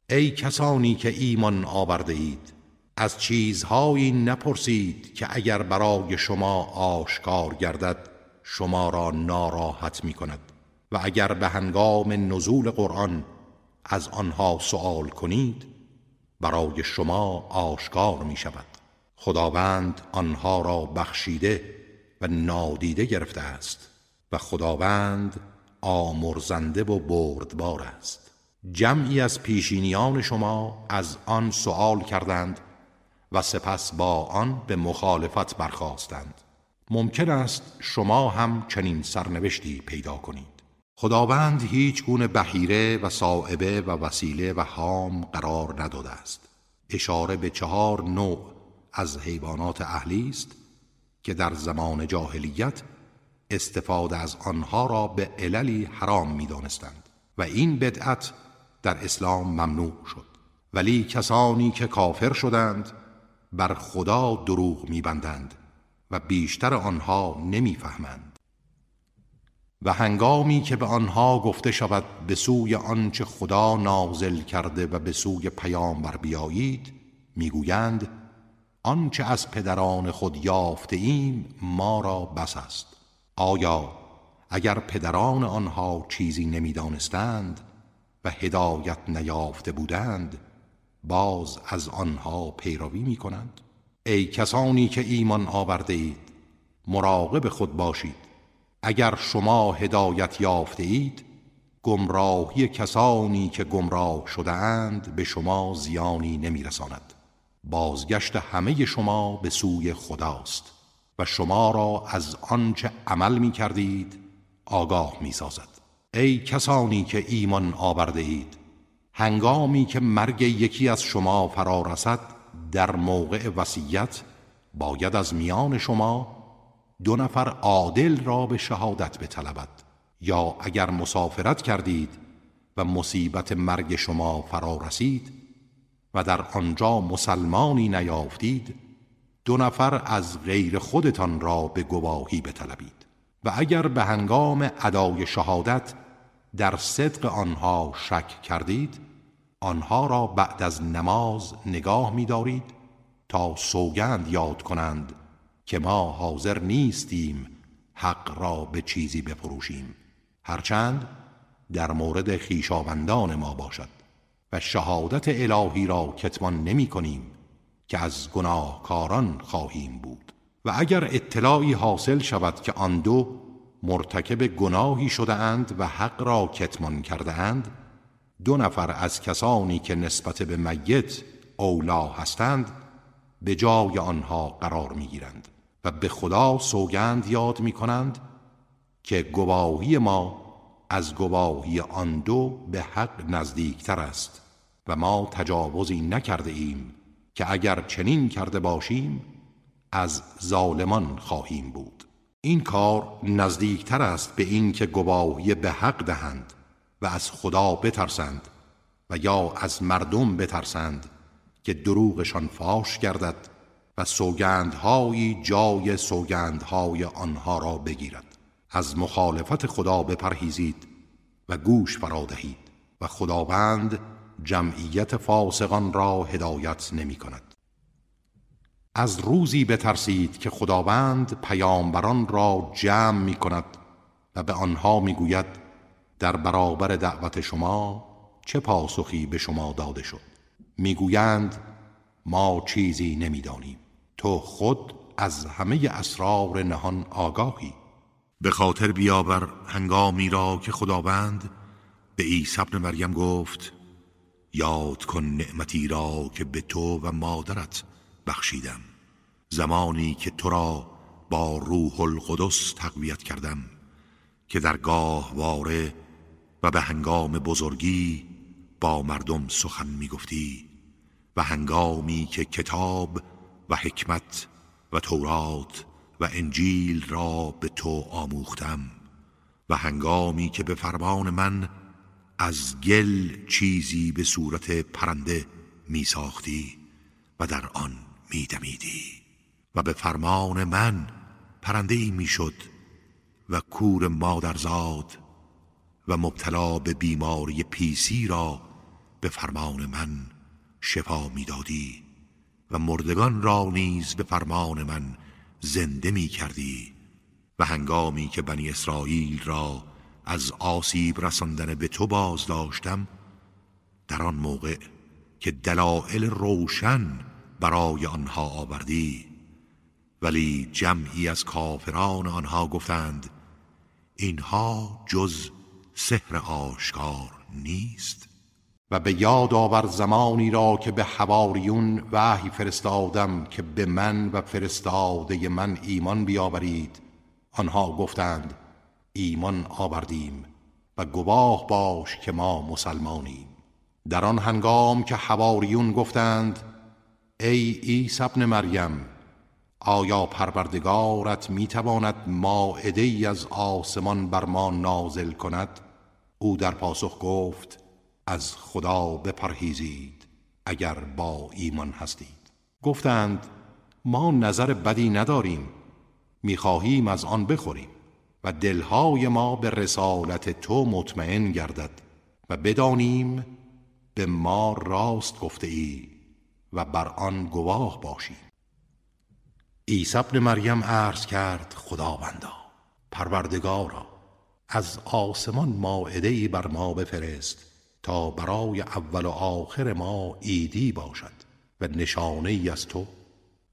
ای کسانی که ایمان آورده اید از چیزهایی نپرسید که اگر برای شما آشکار گردد شما را ناراحت می کند و اگر به هنگام نزول قرآن از آنها سوال کنید برای شما آشکار می شود خداوند آنها را بخشیده و نادیده گرفته است و خداوند آمرزنده و بردبار است. جمعی از پیشینیان شما از آن سوال کردند و سپس با آن به مخالفت برخواستند ممکن است شما هم چنین سرنوشتی پیدا کنید. خداوند هیچ گونه بهیره و صاحبه و وسیله و حام قرار نداده است. اشاره به چهار نوع از حیوانات اهلی است که در زمان جاهلیت استفاده از آنها را به عللی حرام می دانستند و این بدعت در اسلام ممنوع شد. ولی کسانی که کافر شدند بر خدا دروغ میبندند و بیشتر آنها نمی‌فهمند. و هنگامی که به آنها گفته شود به سوی آنچه خدا نازل کرده و به سوی پیامبر بیایید می‌گویند آنچه از پدران خود یافته ایم ما را بس است. آیا اگر پدران آنها چیزی نمی‌دانستند و هدایت نیافته بودند باز از آنها پیروی می کنند ای کسانی که ایمان آورده اید مراقب خود باشید. اگر شما هدایت یافته اید گمراهی کسانی که گمراه شده اند به شما زیانی نمیرساند. بازگشت همه شما به سوی خداست و شما را از آنچه عمل می کردید آگاه می سازد ای کسانی که ایمان آورده اید هنگامی که مرگ یکی از شما فرا رسد در موقع وصیت باید از میان شما دو نفر عادل را به شهادت بطلبد. یا اگر مسافرت کردید و مصیبت مرگ شما فرا رسید و در آنجا مسلمانی نیافتید دو نفر از غیر خودتان را به گواهی بطلبید. و اگر به هنگام ادای شهادت در صدق آنها شک کردید آنها را بعد از نماز نگاه می دارید تا سوگند یاد کنند که ما حاضر نیستیم حق را به چیزی بفروشیم. هرچند در مورد خیشاوندان ما باشد و شهادت الهی را کتمان نمی کنیم که از گناهکاران خواهیم بود. و اگر اطلاعی حاصل شود که آن دو مرتکب گناهی شده اند و حق را کتمان کرده اند دو نفر از کسانی که نسبت به میت اولا هستند به جای آنها قرار می گیرند و به خدا سوگند یاد می کنند که گواهی ما از گواهی آن دو به حق نزدیکتر است و ما تجاوزی نکرده ایم که اگر چنین کرده باشیم از ظالمان خواهیم بود. این کار نزدیکتر است به این که گواهی به حق دهند و از خدا بترسند و یا از مردم بترسند که دروغشان فاش گردد و سوگندهایی جای سوگندهای آنها را بگیرد. از مخالفت خدا بپرهیزید و گوش فرا دهید و خداوند جمعیت فاسقان را هدایت نمی کند. از روزی بترسید که خداوند پیامبران را جمع می کند و به آنها می گوید در برابر دعوت شما چه پاسخی به شما داده شد؟ می‌گویند ما چیزی نمی‌دانیم. تو خود از همه اسرار نهان آگاهی. به خاطر بیاور هنگامی را که خداوند به عیسی ابن مریم گفت یاد کن نعمتی را که به تو و مادرت بخشیدم. زمانی که تو را با روح القدس تقویت کردم که در واره و به هنگام بزرگی با مردم سخن می گفتی و هنگامی که کتاب و حکمت و تورات و انجیل را به تو آموختم و هنگامی که به فرمان من از گل چیزی به صورت پرنده می ساختی و در آن می دمیدی و به فرمان من پرنده ای می شد و کور مادرزاد و مبتلا به بیماری پیسی را به فرمان من شفا می‌دادی و مردگان را نیز به فرمان من زنده می کردی و هنگامی که بنی اسرائیل را از آسیب رساندن به تو باز داشتم در آن موقع که دلائل روشن برای آنها آوردی. ولی جمعی از کافران آنها گفتند اینها جز سحر آشکار نیست. و به یاد آور زمانی را که به حواریون وحی فرستادم که به من و فرستاده من ایمان بیاورید. آنها گفتند ایمان آوردیم و گواه باش که ما مسلمانیم. در آن هنگام که حواریون گفتند ای عیسی ابن مریم آیا پروردگارت می‌تواند ماعده ای از آسمان بر ما نازل کند؟ او در پاسخ گفت از خدا بپرهیزید اگر با ایمان هستید. گفتند ما نظر بدی نداریم می‌خواهیم از آن بخوریم و دلهای ما به رسالت تو مطمئن گردد و بدانیم به ما راست گفته ای و بر آن گواه باشیم. عیسی ابن مریم عرض کرد خداوندا پروردگارا از آسمان ماعده بر ما بفرست تا برای اول و آخر ما ایدی باشد و نشانه ای از تو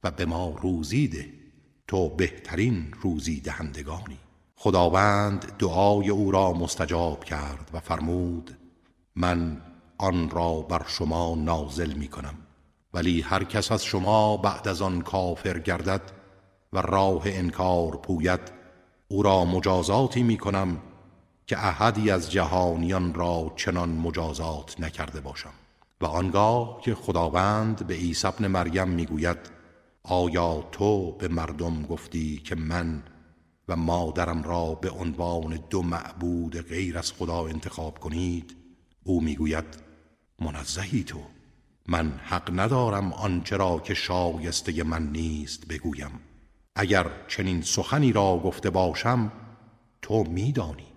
و به ما روزی ده. تو بهترین روزی دهندگانی. خداوند دعای او را مستجاب کرد و فرمود من آن را بر شما نازل می کنم ولی هر کس از شما بعد از آن کافر گردد و راه انکار پوید او را مجازاتی می کنم که احدی از جهانیان را چنان مجازات نکرده باشم. و آنگاه که خداوند به عیسی ابن مریم می‌گوید آیا تو به مردم گفتی که من و مادرم را به عنوان دو معبود غیر از خدا انتخاب کنید؟ او می‌گوید منزهی تو. من حق ندارم آنچه را که شایسته من نیست بگویم. اگر چنین سخنی را گفته باشم تو میدانی.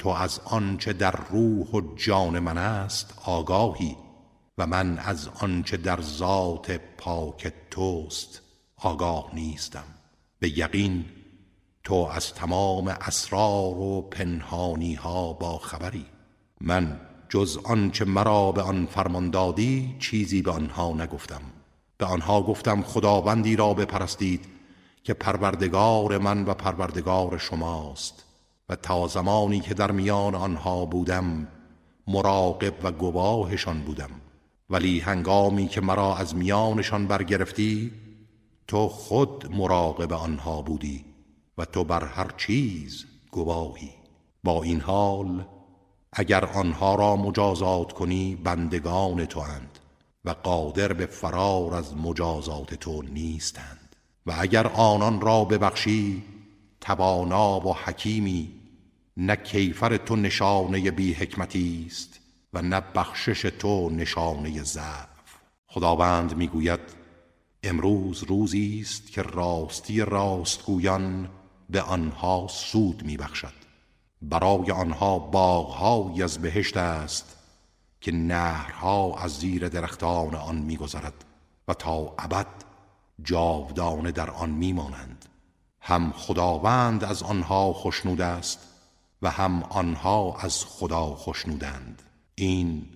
تو از آنچه در روح و جان من است آگاهی و من از آنچه در ذات پاک توست آگاه نیستم. به یقین تو از تمام اسرار و پنهانی ها با خبری. من جز آنچه مرا به آن فرمان دادی چیزی به آنها نگفتم. به آنها گفتم خداوندی را بپرستید که پروردگار من و پروردگار شماست. و تا زمانی که در میان آنها بودم مراقب و گواهشان بودم. ولی هنگامی که مرا از میانشان برگرفتی تو خود مراقب آنها بودی و تو بر هر چیز گواهی. با این حال اگر آنها را مجازات کنی بندگان تو اند و قادر به فرار از مجازات تو نیستند. و اگر آنان را ببخشی توانا و حکیمی نه کیفر تو نشانه بی حکمتی است و نه بخشش تو نشانه ضعف. خداوند می‌گوید امروز روزی است که راستی راستگویان به آنها سود میبخشد. برای آنها باغهایی از بهشت است که نهرها از زیر درختان آن میگذرد و تا ابد جاودانه در آن میمانند. هم خداوند از آنها خوشنود است و هم آنها از خدا خوشنودند این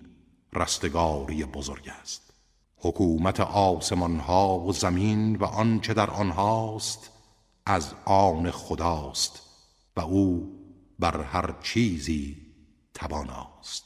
رستگاری بزرگ است. حکومت آسمان ها و زمین و آنچه در آنهاست از آن خداست و او بر هر چیزی تواناست